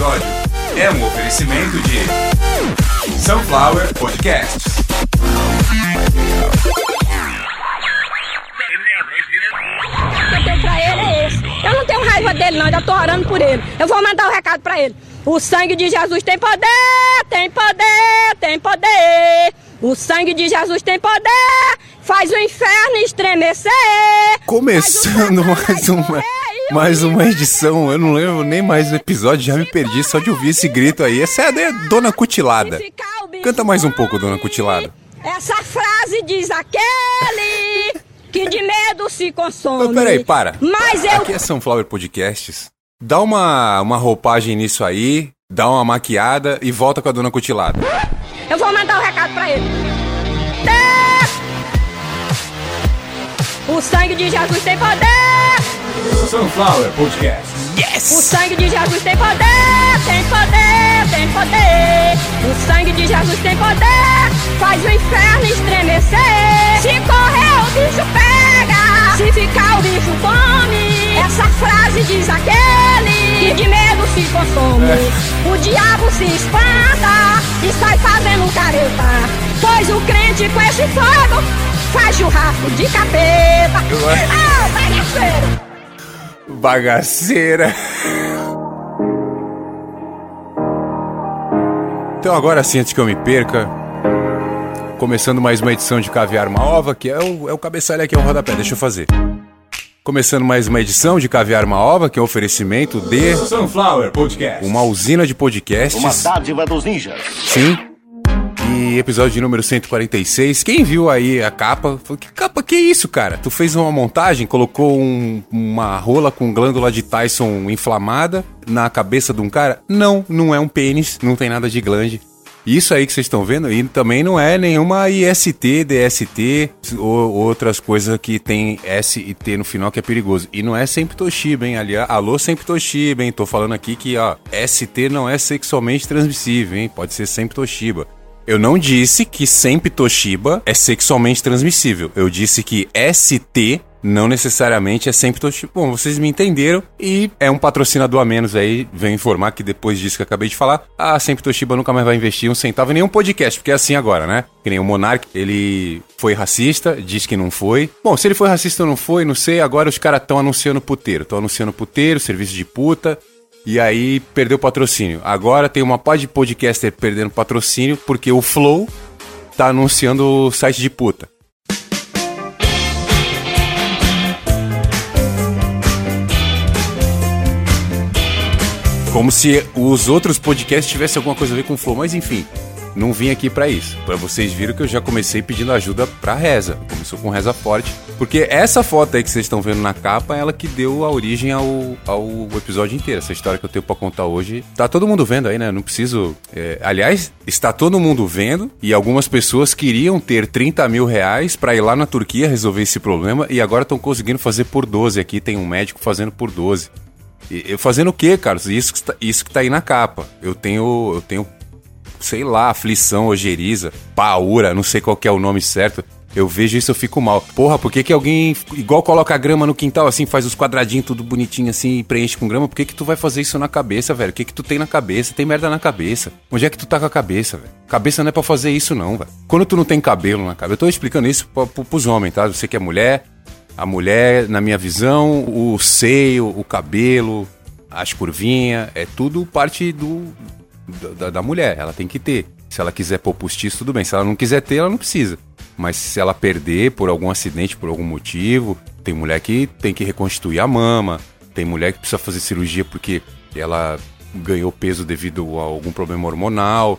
episódio é um oferecimento de Sunflower Podcasts. pra ele é esse. Eu não tenho raiva dele, não, ainda tô orando por ele. Eu vou mandar o um recado pra ele. O sangue de Jesus tem poder, tem poder, tem poder. O sangue de Jesus tem poder, faz o inferno estremecer. Começando mais uma, mais uma edição, eu não lembro nem mais o episódio, já me perdi só de ouvir esse grito aí. Essa é a Dona Cutilada. Canta mais um pouco, Dona Cutilada. Essa frase diz aquele que de medo se consome. Mas peraí, para. Mas eu... Aqui é Sunflower Podcasts. Dá uma, uma roupagem nisso aí, dá uma maquiada e volta com a Dona Cutilada. Eu vou mandar o um recado pra ele. O sangue de Jesus tem poder! Sunflower Podcast. Yes! O sangue de Jesus tem poder, tem poder, tem poder. O sangue de Jesus tem poder, faz o inferno estremecer. Se correr, o bicho pega, se ficar, o bicho come. Essa frase diz aquele que de medo se consome. É. O diabo se espanta e sai fazendo careta. Pois o crente com esse fogo faz churrasco de capeta. Ah, bagaceiro! Bagaceira. Então agora sim, antes que eu me perca, começando mais uma edição de Caviar uma Ova, que é o, é o cabeçalho aqui, é o rodapé, deixa eu fazer. Começando mais uma edição de Caviar uma Ova, que é um oferecimento de... Sunflower Podcast. Uma usina de podcasts. Uma dádiva dos ninjas. Sim, e episódio número 146. Quem viu aí a capa, falou, que capa que é isso, cara? Tu fez uma montagem, colocou um, uma rola com glândula de Tyson inflamada na cabeça de um cara? Não, não é um pênis, não tem nada de glande. Isso aí que vocês estão vendo, e também não é nenhuma IST, DST ou outras coisas que tem S e T no final que é perigoso. E não é sempre Toshiba, hein? Aliás, alô sempre Toshiba, hein? Tô falando aqui que, ó, ST não é sexualmente transmissível, hein? Pode ser sempre Toshiba. Eu não disse que sempre Toshiba é sexualmente transmissível. Eu disse que ST não necessariamente é sempre Toshiba. Bom, vocês me entenderam e é um patrocinador a menos aí. Venho informar que depois disso que eu acabei de falar, a sempre Toshiba nunca mais vai investir um centavo em nenhum podcast, porque é assim agora, né? Que nem o Monark, ele foi racista, diz que não foi. Bom, se ele foi racista ou não foi, não sei. Agora os caras estão anunciando puteiro. Estão anunciando puteiro, serviço de puta. E aí perdeu patrocínio. Agora tem uma pá de podcaster perdendo patrocínio porque o Flow tá anunciando o site de puta. Como se os outros podcasts tivessem alguma coisa a ver com o Flow, mas enfim não vim aqui para isso. Para vocês viram que eu já comecei pedindo ajuda para reza. Começou com reza forte, porque essa foto aí que vocês estão vendo na capa, ela que deu a origem ao, ao episódio inteiro. Essa história que eu tenho para contar hoje, tá todo mundo vendo aí, né? Não preciso. É... aliás, está todo mundo vendo e algumas pessoas queriam ter 30 mil reais para ir lá na Turquia resolver esse problema e agora estão conseguindo fazer por 12 aqui. Tem um médico fazendo por 12. E, fazendo o quê, Carlos? Isso que, tá, isso que tá aí na capa. Eu tenho, eu tenho sei lá, aflição, ojeriza, paura, não sei qual é o nome certo. Eu vejo isso, eu fico mal. Porra, por que, que alguém, igual coloca grama no quintal, assim, faz os quadradinhos tudo bonitinho assim e preenche com grama? Por que, que tu vai fazer isso na cabeça, velho? O que, que tu tem na cabeça? Tem merda na cabeça. Onde é que tu tá com a cabeça, velho? Cabeça não é pra fazer isso, não, velho. Quando tu não tem cabelo na cabeça. Eu tô explicando isso pra, pra, pros homens, tá? Você que é mulher, a mulher, na minha visão, o seio, o cabelo, as curvinhas, é tudo parte do, da, da mulher. Ela tem que ter. Se ela quiser pôr postiço, tudo bem. Se ela não quiser ter, ela não precisa. Mas se ela perder por algum acidente, por algum motivo, tem mulher que tem que reconstituir a mama, tem mulher que precisa fazer cirurgia porque ela ganhou peso devido a algum problema hormonal.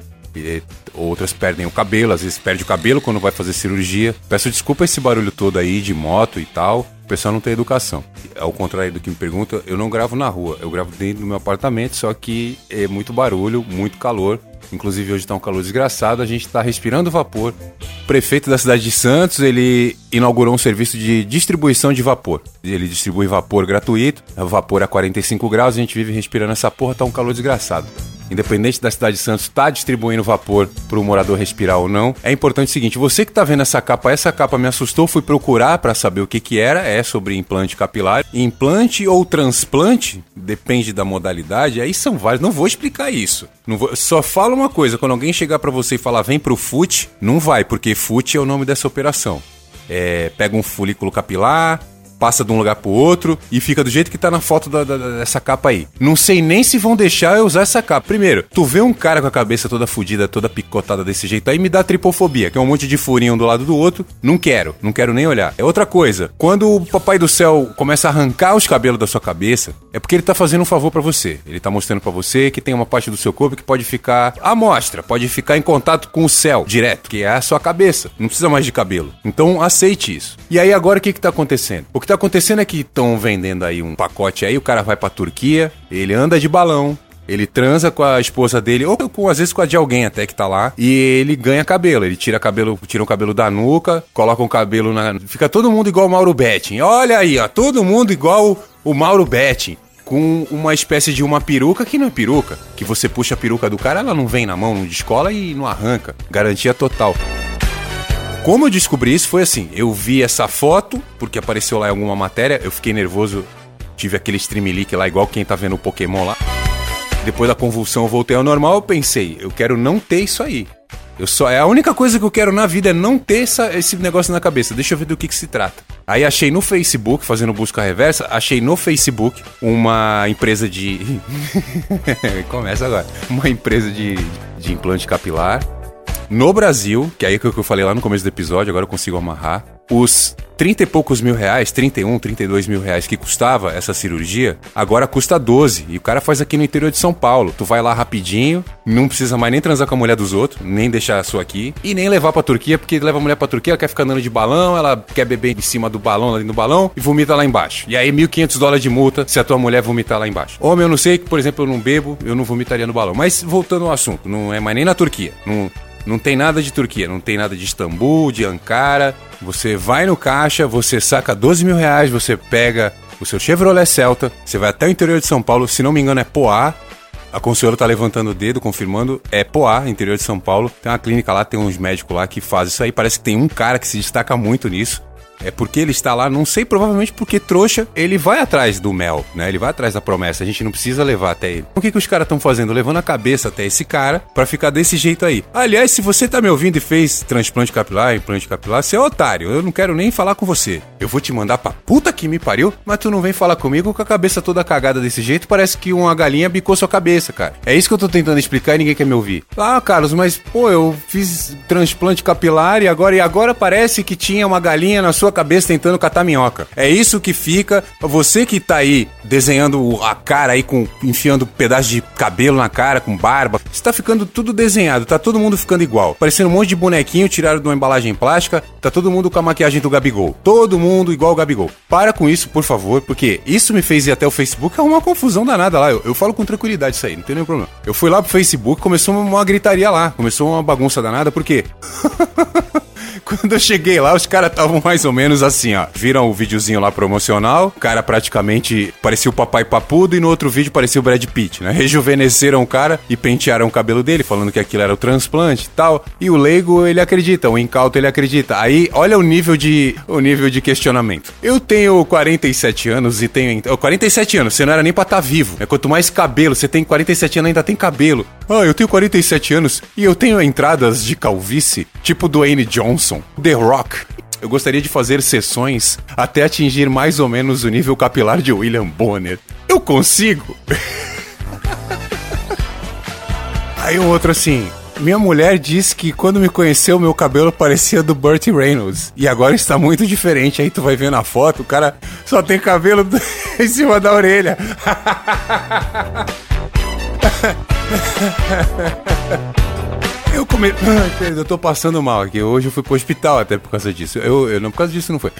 Outras perdem o cabelo, às vezes perde o cabelo quando vai fazer cirurgia. Peço desculpa esse barulho todo aí de moto e tal. Pessoal não tem educação. Ao contrário do que me pergunta, eu não gravo na rua, eu gravo dentro do meu apartamento, só que é muito barulho, muito calor. Inclusive hoje está um calor desgraçado, a gente está respirando vapor. O prefeito da cidade de Santos, ele inaugurou um serviço de distribuição de vapor. Ele distribui vapor gratuito, vapor a 45 graus, a gente vive respirando essa porra, tá um calor desgraçado. Independente da cidade de Santos, está distribuindo vapor para o morador respirar ou não. É importante o seguinte: você que está vendo essa capa, essa capa me assustou, fui procurar para saber o que, que era. É sobre implante capilar. Implante ou transplante, depende da modalidade, aí são vários. Não vou explicar isso. Não vou, só fala uma coisa: quando alguém chegar para você e falar vem pro FUT, não vai, porque FUT é o nome dessa operação. É, pega um folículo capilar, passa de um lugar pro outro e fica do jeito que tá na foto da, da, dessa capa aí. Não sei nem se vão deixar eu usar essa capa. Primeiro, tu vê um cara com a cabeça toda fodida, toda picotada desse jeito aí, me dá tripofobia, que é um monte de furinho um do lado do outro. Não quero, não quero nem olhar. É outra coisa, quando o papai do céu começa a arrancar os cabelos da sua cabeça, é porque ele tá fazendo um favor para você. Ele tá mostrando para você que tem uma parte do seu corpo que pode ficar à mostra, pode ficar em contato com o céu direto, que é a sua cabeça. Não precisa mais de cabelo. Então aceite isso. E aí agora o que que tá acontecendo? O que tá acontecendo é que estão vendendo aí um pacote aí, o cara vai pra Turquia, ele anda de balão, ele transa com a esposa dele, ou com, às vezes com a de alguém até que tá lá, e ele ganha cabelo. Ele tira cabelo, tira um cabelo da nuca, coloca um cabelo na. Fica todo mundo igual o Mauro Betting. Olha aí, ó, todo mundo igual o Mauro Betting. Com uma espécie de uma peruca que não é peruca. Que você puxa a peruca do cara, ela não vem na mão, não descola e não arranca. Garantia total. Como eu descobri isso foi assim, eu vi essa foto, porque apareceu lá em alguma matéria, eu fiquei nervoso, tive aquele stream leak lá, igual quem tá vendo o Pokémon lá. Depois da convulsão eu voltei ao normal, eu pensei, eu quero não ter isso aí. Eu só é a única coisa que eu quero na vida é não ter essa, esse negócio na cabeça. Deixa eu ver do que, que se trata. Aí achei no Facebook, fazendo busca reversa, achei no Facebook uma empresa de. Começa agora. Uma empresa de, de implante capilar no Brasil, que é aí que eu falei lá no começo do episódio, agora eu consigo amarrar, os 30 e poucos mil reais, 31, 32 mil reais que custava essa cirurgia, agora custa 12. E o cara faz aqui no interior de São Paulo. Tu vai lá rapidinho, não precisa mais nem transar com a mulher dos outros, nem deixar a sua aqui, e nem levar pra Turquia, porque leva a mulher pra Turquia, ela quer ficar andando de balão, ela quer beber em cima do balão, ali no balão, e vomita lá embaixo. E aí 1.500 dólares de multa se a tua mulher vomitar lá embaixo. Homem, eu não sei, por exemplo, eu não bebo, eu não vomitaria no balão. Mas voltando ao assunto, não é mais nem na Turquia. Não, não tem nada de Turquia, não tem nada de Istambul, de Ankara. Você vai no caixa, você saca 12 mil reais, você pega o seu Chevrolet Celta, você vai até o interior de São Paulo, se não me engano é Poá. A conselheira tá levantando o dedo, confirmando, é Poá, interior de São Paulo. Tem uma clínica lá, tem uns médicos lá que fazem isso aí. Parece que tem um cara que se destaca muito nisso. É porque ele está lá, não sei, provavelmente porque trouxa, ele vai atrás do mel, né? Ele vai atrás da promessa. A gente não precisa levar até ele. O que, que os caras estão fazendo? Levando a cabeça até esse cara para ficar desse jeito aí. Aliás, se você tá me ouvindo e fez transplante capilar, implante capilar, você é otário. Eu não quero nem falar com você. Eu vou te mandar pra puta que me pariu, mas tu não vem falar comigo com a cabeça toda cagada desse jeito. Parece que uma galinha bicou sua cabeça, cara. É isso que eu tô tentando explicar e ninguém quer me ouvir. Ah, Carlos, mas pô, eu fiz transplante capilar e agora, e agora parece que tinha uma galinha na sua cabeça tentando catar minhoca. É isso que fica. Você que tá aí desenhando a cara aí com enfiando pedaço de cabelo na cara com barba, está ficando tudo desenhado, tá todo mundo ficando igual. Parecendo um monte de bonequinho tirado de uma embalagem plástica, tá todo mundo com a maquiagem do Gabigol. Todo mundo igual o Gabigol. Para com isso, por favor, porque isso me fez ir até o Facebook, é uma confusão danada lá. Eu, eu falo com tranquilidade isso aí, não tem nenhum problema. Eu fui lá pro Facebook, começou uma gritaria lá, começou uma bagunça danada, por quê? Quando eu cheguei lá, os caras estavam mais ou menos assim, ó. Viram o videozinho lá promocional, o cara praticamente parecia o papai papudo e no outro vídeo parecia o Brad Pitt, né? Rejuvenesceram o cara e pentearam o cabelo dele, falando que aquilo era o transplante e tal. E o leigo, ele acredita, o incauto, ele acredita. Aí, olha o nível de o nível de questionamento. Eu tenho 47 anos e tenho... 47 anos, você não era nem pra estar tá vivo. É quanto mais cabelo, você tem 47 anos ainda tem cabelo. Ah, eu tenho 47 anos e eu tenho entradas de calvície, tipo Dwayne Johnson, The Rock. Eu gostaria de fazer sessões até atingir mais ou menos o nível capilar de William Bonner. Eu consigo? Aí um outro assim. Minha mulher disse que quando me conheceu, meu cabelo parecia do Burt Reynolds. E agora está muito diferente. Aí tu vai ver na foto, o cara só tem cabelo em cima da orelha. Eu come... Ai, eu tô passando mal aqui. Hoje eu fui pro hospital até por causa disso. Eu, eu não por causa disso não foi.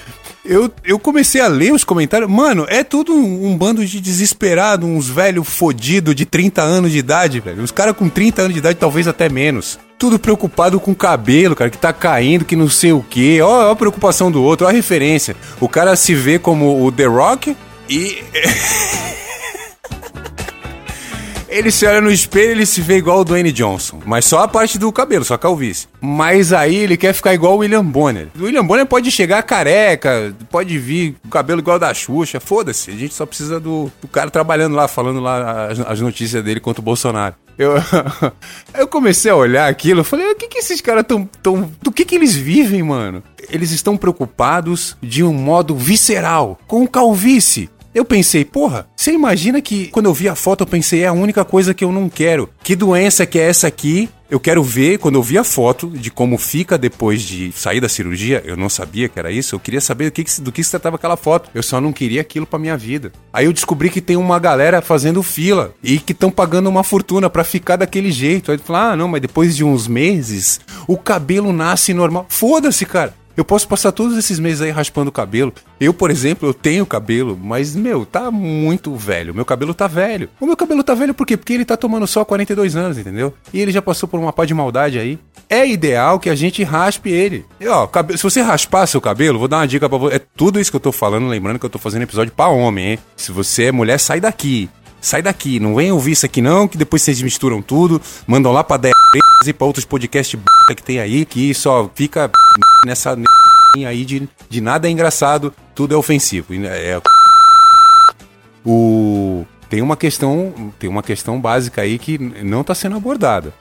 Eu, eu comecei a ler os comentários. Mano, é tudo um, um bando de desesperado, uns velho fodido de 30 anos de idade, velho. Os caras com 30 anos de idade, talvez até menos. Tudo preocupado com o cabelo, cara, que tá caindo, que não sei o quê. Ó, ó a preocupação do outro, ó a referência. O cara se vê como o The Rock e. Ele se olha no espelho, ele se vê igual o Dwayne Johnson. Mas só a parte do cabelo, só a calvície. Mas aí ele quer ficar igual o William Bonner. O William Bonner pode chegar careca, pode vir com o cabelo igual da Xuxa. Foda-se, a gente só precisa do, do cara trabalhando lá, falando lá as, as notícias dele contra o Bolsonaro. Eu, eu comecei a olhar aquilo, falei, o que que esses caras tão, tão... Do que que eles vivem, mano? Eles estão preocupados de um modo visceral, com calvície. Eu pensei, porra, você imagina que quando eu vi a foto eu pensei, é a única coisa que eu não quero. Que doença que é essa aqui? Eu quero ver, quando eu vi a foto de como fica depois de sair da cirurgia, eu não sabia que era isso, eu queria saber do que, do que se tratava aquela foto. Eu só não queria aquilo pra minha vida. Aí eu descobri que tem uma galera fazendo fila e que estão pagando uma fortuna pra ficar daquele jeito. Aí eu falei, ah, não, mas depois de uns meses, o cabelo nasce normal. Foda-se, cara. Eu posso passar todos esses meses aí raspando o cabelo. Eu, por exemplo, eu tenho cabelo, mas, meu, tá muito velho. Meu cabelo tá velho. O meu cabelo tá velho por quê? Porque ele tá tomando só 42 anos, entendeu? E ele já passou por uma pá de maldade aí. É ideal que a gente raspe ele. E, ó, se você raspar seu cabelo, vou dar uma dica pra você. É tudo isso que eu tô falando, lembrando que eu tô fazendo episódio pra homem, hein? Se você é mulher, sai daqui. Sai daqui, não vem ouvir isso aqui não, que depois vocês misturam tudo, mandam lá pra 10 e pra outros podcasts que tem aí, que só fica nessa aí de, de nada é engraçado, tudo é ofensivo. É, o tem uma questão, tem uma questão básica aí que não está sendo abordada.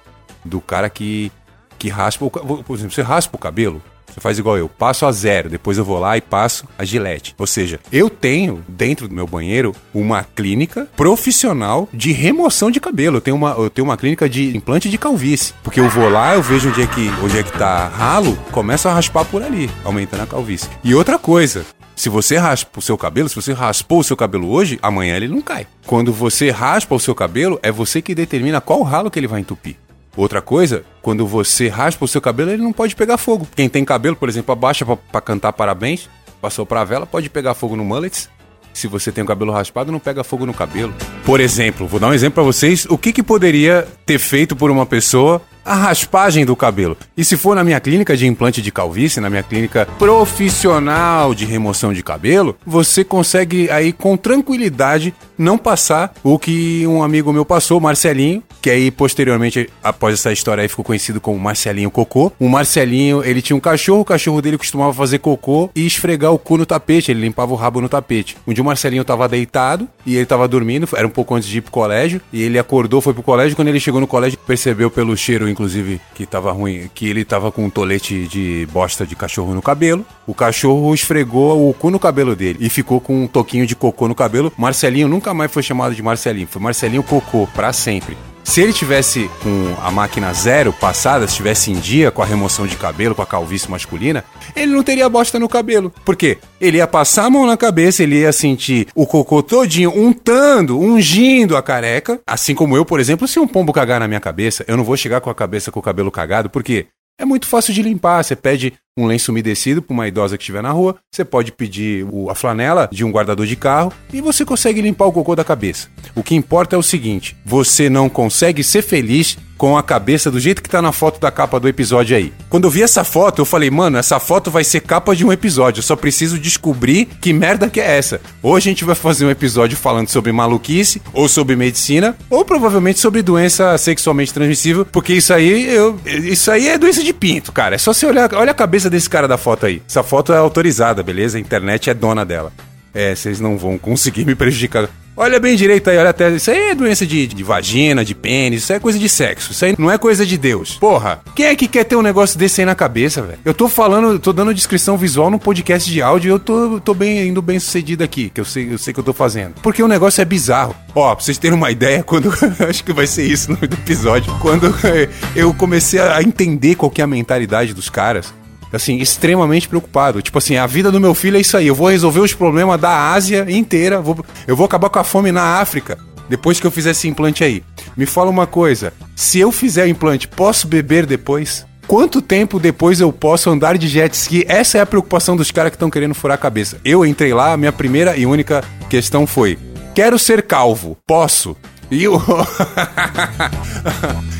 Do cara que que raspa, o, por exemplo, você raspa o cabelo, você faz igual eu, passo a zero, depois eu vou lá e passo a gilete. Ou seja, eu tenho dentro do meu banheiro uma clínica profissional de remoção de cabelo. Eu tenho uma, eu tenho uma clínica de implante de calvície. Porque eu vou lá, eu vejo onde é que, onde é que tá ralo, começo a raspar por ali, aumentando a calvície. E outra coisa, se você raspa o seu cabelo, se você raspou o seu cabelo hoje, amanhã ele não cai. Quando você raspa o seu cabelo, é você que determina qual ralo que ele vai entupir. Outra coisa, quando você raspa o seu cabelo, ele não pode pegar fogo. Quem tem cabelo, por exemplo, abaixa para cantar parabéns, passou pra vela, pode pegar fogo no mullets. Se você tem o cabelo raspado, não pega fogo no cabelo. Por exemplo, vou dar um exemplo para vocês. O que, que poderia ter feito por uma pessoa a raspagem do cabelo. E se for na minha clínica de implante de calvície, na minha clínica profissional de remoção de cabelo, você consegue aí com tranquilidade não passar o que um amigo meu passou, Marcelinho, que aí posteriormente, após essa história aí, ficou conhecido como Marcelinho Cocô. O Marcelinho, ele tinha um cachorro, o cachorro dele costumava fazer cocô e esfregar o cu no tapete, ele limpava o rabo no tapete. Um dia o Marcelinho tava deitado e ele tava dormindo, era um pouco antes de ir pro colégio, e ele acordou, foi pro colégio, quando ele chegou no colégio, percebeu pelo cheiro inclusive, que tava ruim, que ele tava com um tolete de bosta de cachorro no cabelo. O cachorro esfregou o cu no cabelo dele e ficou com um toquinho de cocô no cabelo. Marcelinho nunca mais foi chamado de Marcelinho, foi Marcelinho Cocô, para sempre. Se ele tivesse com a máquina zero passada, se tivesse em dia com a remoção de cabelo, com a calvície masculina, ele não teria bosta no cabelo. Por quê? Ele ia passar a mão na cabeça, ele ia sentir o cocô todinho untando, ungindo a careca. Assim como eu, por exemplo, se um pombo cagar na minha cabeça, eu não vou chegar com a cabeça com o cabelo cagado, porque é muito fácil de limpar. Você pede um lenço umedecido para uma idosa que estiver na rua, você pode pedir a flanela de um guardador de carro e você consegue limpar o cocô da cabeça. O que importa é o seguinte: você não consegue ser feliz com a cabeça do jeito que tá na foto da capa do episódio aí. Quando eu vi essa foto, eu falei, mano, essa foto vai ser capa de um episódio. Eu só preciso descobrir que merda que é essa. Ou a gente vai fazer um episódio falando sobre maluquice, ou sobre medicina, ou provavelmente sobre doença sexualmente transmissível, porque isso aí, eu, isso aí é doença de pinto, cara. É só você olhar, olha a cabeça desse cara da foto aí. Essa foto é autorizada, beleza? A internet é dona dela. É, vocês não vão conseguir me prejudicar. Olha bem direito aí, olha até. Isso aí é doença de, de vagina, de pênis, isso aí é coisa de sexo. Isso aí não é coisa de Deus. Porra, quem é que quer ter um negócio desse aí na cabeça, velho? Eu tô falando, tô dando descrição visual no podcast de áudio e eu tô, tô bem, indo bem sucedido aqui, que eu sei, eu sei que eu tô fazendo. Porque o negócio é bizarro. Ó, pra vocês terem uma ideia, quando. acho que vai ser isso no episódio. Quando eu comecei a entender qual que é a mentalidade dos caras assim, extremamente preocupado. Tipo assim, a vida do meu filho é isso aí. Eu vou resolver os problemas da Ásia inteira. Vou, eu vou acabar com a fome na África. Depois que eu fizer esse implante aí. Me fala uma coisa. Se eu fizer o implante, posso beber depois? Quanto tempo depois eu posso andar de jet ski? Essa é a preocupação dos caras que estão querendo furar a cabeça. Eu entrei lá, minha primeira e única questão foi: quero ser calvo. Posso? E o.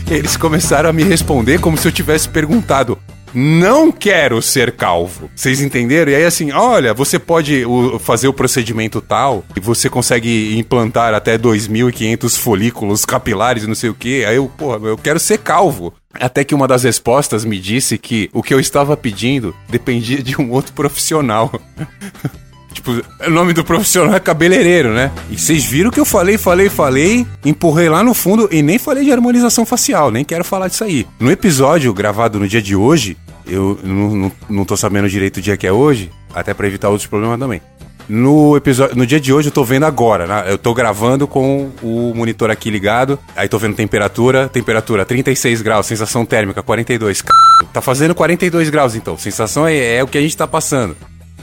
Eles começaram a me responder como se eu tivesse perguntado: não quero ser calvo. Vocês entenderam? E aí, assim, olha, você pode o- fazer o procedimento tal e você consegue implantar até 2.500 folículos capilares não sei o que. Aí eu, porra, eu quero ser calvo. Até que uma das respostas me disse que o que eu estava pedindo dependia de um outro profissional. Tipo, o nome do profissional é cabeleireiro, né? E vocês viram que eu falei, falei, falei, empurrei lá no fundo e nem falei de harmonização facial, nem quero falar disso aí. No episódio gravado no dia de hoje, eu não, não, não tô sabendo direito o dia que é hoje, até pra evitar outros problemas também. No episódio, no dia de hoje eu tô vendo agora, né? Eu tô gravando com o monitor aqui ligado, aí tô vendo temperatura, temperatura 36 graus, sensação térmica 42. C... Tá fazendo 42 graus então, sensação é, é o que a gente tá passando.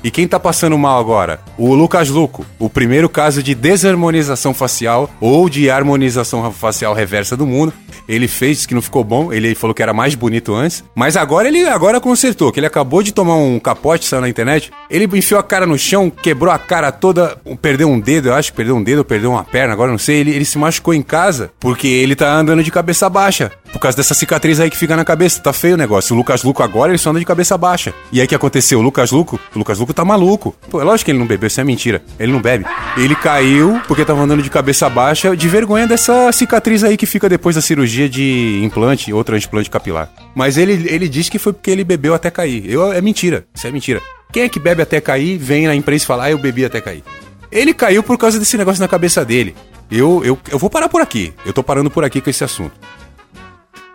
E quem tá passando mal agora? O Lucas Luco, o primeiro caso de desarmonização facial ou de harmonização facial reversa do mundo. Ele fez que não ficou bom, ele falou que era mais bonito antes, mas agora ele agora consertou, que ele acabou de tomar um capote, saiu na internet. Ele enfiou a cara no chão, quebrou a cara toda, perdeu um dedo, eu acho que perdeu um dedo, perdeu uma perna, agora não sei. Ele, ele se machucou em casa porque ele tá andando de cabeça baixa. Por causa dessa cicatriz aí que fica na cabeça. Tá feio o negócio. O Lucas Luco agora ele só anda de cabeça baixa. E aí que aconteceu? O Lucas Luco, o Lucas Luco tá maluco. Pô, é lógico que ele não bebeu, isso é mentira. Ele não bebe. Ele caiu porque tava andando de cabeça baixa de vergonha dessa cicatriz aí que fica depois da cirurgia de implante ou transplante capilar. Mas ele, ele disse que foi porque ele bebeu até cair. Eu, é mentira. Isso é mentira. Quem é que bebe até cair, vem na imprensa e fala, ah, eu bebi até cair. Ele caiu por causa desse negócio na cabeça dele. Eu, eu, eu vou parar por aqui. Eu tô parando por aqui com esse assunto.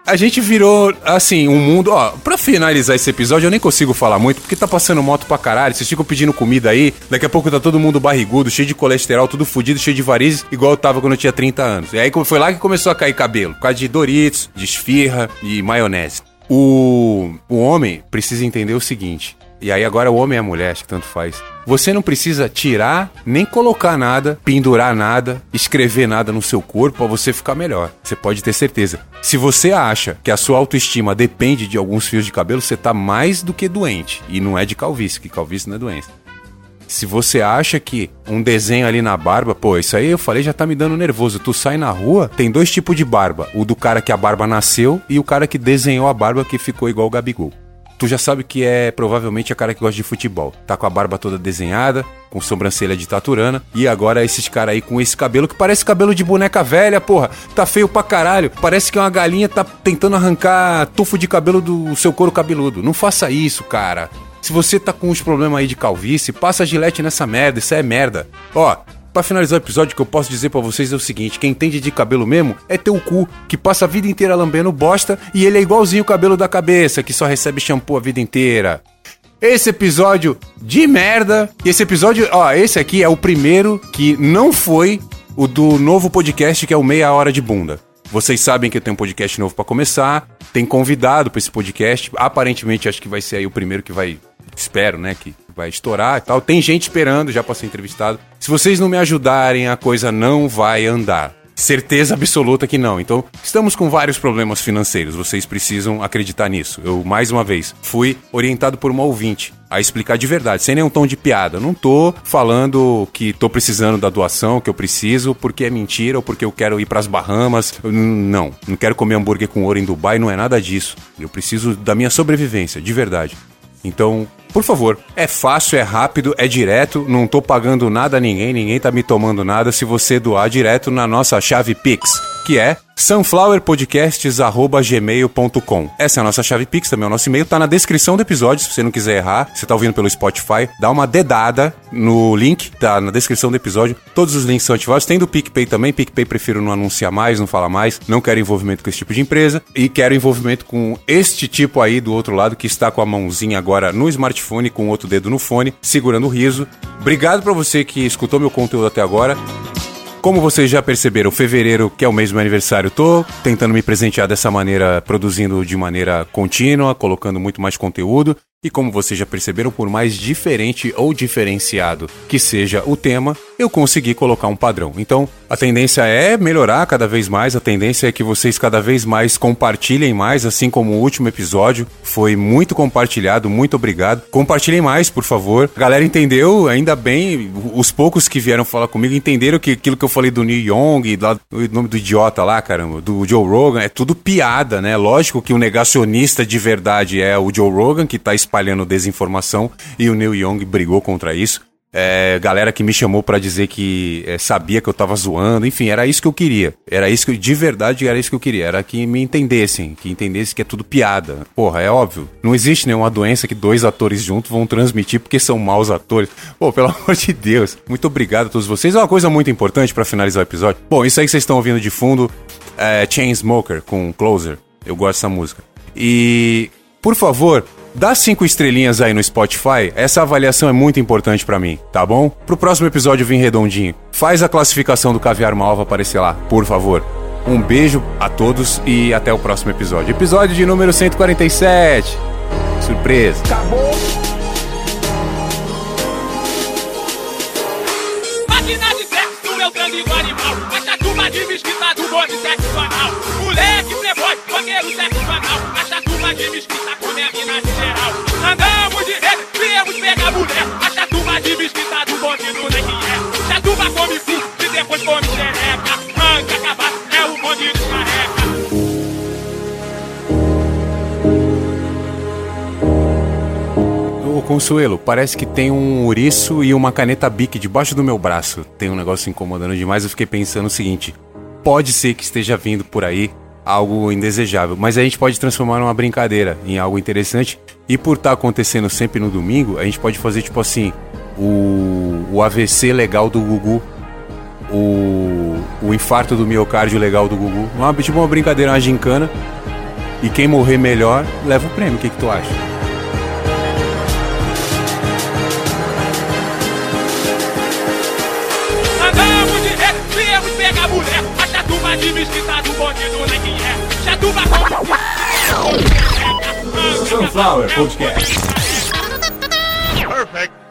A gente virou, assim, um mundo. Ó, pra finalizar esse episódio, eu nem consigo falar muito, porque tá passando moto pra caralho. Vocês ficam pedindo comida aí. Daqui a pouco tá todo mundo barrigudo, cheio de colesterol, tudo fudido, cheio de varizes, igual eu tava quando eu tinha 30 anos. E aí foi lá que começou a cair cabelo. Por causa de Doritos, de esfirra e maionese. O, o homem precisa entender o seguinte. E aí agora o homem e a mulher, acho que tanto faz. Você não precisa tirar, nem colocar nada, pendurar nada, escrever nada no seu corpo pra você ficar melhor. Você pode ter certeza. Se você acha que a sua autoestima depende de alguns fios de cabelo, você tá mais do que doente. E não é de calvície, que calvície não é doença. Se você acha que um desenho ali na barba, pô, isso aí eu falei já tá me dando nervoso. Tu sai na rua, tem dois tipos de barba: o do cara que a barba nasceu e o cara que desenhou a barba que ficou igual o Gabigol. Tu já sabe que é provavelmente a cara que gosta de futebol. Tá com a barba toda desenhada, com sobrancelha de taturana. E agora esses caras aí com esse cabelo que parece cabelo de boneca velha, porra. Tá feio pra caralho. Parece que uma galinha tá tentando arrancar tufo de cabelo do seu couro cabeludo. Não faça isso, cara. Se você tá com uns problemas aí de calvície, passa gilete nessa merda, isso é merda. Ó, Pra finalizar o episódio, o que eu posso dizer pra vocês é o seguinte: quem entende de cabelo mesmo é teu cu, que passa a vida inteira lambendo bosta e ele é igualzinho o cabelo da cabeça, que só recebe shampoo a vida inteira. Esse episódio de merda. Esse episódio, ó, esse aqui é o primeiro que não foi o do novo podcast, que é o Meia Hora de Bunda. Vocês sabem que eu tenho um podcast novo pra começar. Tem convidado pra esse podcast. Aparentemente, acho que vai ser aí o primeiro que vai. Espero, né? Que vai estourar e tal. Tem gente esperando já pra ser entrevistado. Se vocês não me ajudarem, a coisa não vai andar. Certeza absoluta que não. Então, estamos com vários problemas financeiros. Vocês precisam acreditar nisso. Eu, mais uma vez, fui orientado por uma ouvinte a explicar de verdade, sem nenhum tom de piada. Não tô falando que tô precisando da doação, que eu preciso, porque é mentira ou porque eu quero ir pras Bahamas. Não, não quero comer hambúrguer com ouro em Dubai, não é nada disso. Eu preciso da minha sobrevivência, de verdade. Então, por favor, é fácil, é rápido, é direto, não tô pagando nada a ninguém, ninguém tá me tomando nada. Se você doar direto na nossa chave Pix, que é sunflowerpodcasts@gmail.com. Essa é a nossa chave Pix, também é o nosso e-mail, tá na descrição do episódio, se você não quiser errar, você tá ouvindo pelo Spotify, dá uma dedada no link, tá na descrição do episódio. Todos os links são ativados, tem do PicPay também, PicPay prefiro não anunciar mais, não falar mais, não quero envolvimento com esse tipo de empresa e quero envolvimento com este tipo aí do outro lado que está com a mãozinha agora no smartphone com o outro dedo no fone, segurando o riso. Obrigado pra você que escutou meu conteúdo até agora. Como vocês já perceberam, fevereiro, que é o mês do meu aniversário, tô tentando me presentear dessa maneira, produzindo de maneira contínua, colocando muito mais conteúdo. E como vocês já perceberam, por mais diferente ou diferenciado que seja o tema, eu consegui colocar um padrão. Então, a tendência é melhorar cada vez mais, a tendência é que vocês cada vez mais compartilhem mais, assim como o último episódio foi muito compartilhado, muito obrigado. Compartilhem mais, por favor. A galera entendeu, ainda bem, os poucos que vieram falar comigo entenderam que aquilo que eu falei do Neil Young, lá, o nome do idiota lá, caramba, do Joe Rogan, é tudo piada, né? Lógico que o negacionista de verdade é o Joe Rogan, que tá espalhando desinformação, e o Neil Young brigou contra isso. É, galera que me chamou para dizer que é, sabia que eu tava zoando, enfim, era isso que eu queria. Era isso que, de verdade, era isso que eu queria. Era que me entendessem, que entendessem que é tudo piada. Porra, é óbvio. Não existe nenhuma doença que dois atores juntos vão transmitir porque são maus atores. Pô, pelo amor de Deus. Muito obrigado a todos vocês. É uma coisa muito importante para finalizar o episódio. Bom, isso aí que vocês estão ouvindo de fundo é Chainsmoker com Closer. Eu gosto dessa música. E, por favor, Dá cinco estrelinhas aí no Spotify, essa avaliação é muito importante para mim, tá bom? Pro próximo episódio vir redondinho. Faz a classificação do Caviar Malva aparecer lá, por favor. Um beijo a todos e até o próximo episódio. Episódio de número 147. Surpresa. Acabou. Moleque, playboy, banqueiro sexo anal. Essa turma de mesquita come a mina de geral. Andamos direto, viemos pegar mulher. Essa turma de mesquita do bonde do que é. Turma come cu e depois come xereca. Manca acabar, é o bonde descarrega. Ô Consuelo, parece que tem um ouriço e uma caneta Bic debaixo do meu braço. Tem um negócio incomodando demais. Eu fiquei pensando o seguinte: pode ser que esteja vindo por aí algo indesejável, mas a gente pode transformar numa brincadeira, em algo interessante. E por estar acontecendo sempre no domingo, a gente pode fazer tipo assim: o, o AVC legal do Gugu, o, o infarto do miocárdio legal do Gugu. Uma, tipo uma brincadeira, uma gincana. E quem morrer melhor leva o prêmio. O que, que tu acha? Sunflower Podcast. Perfect.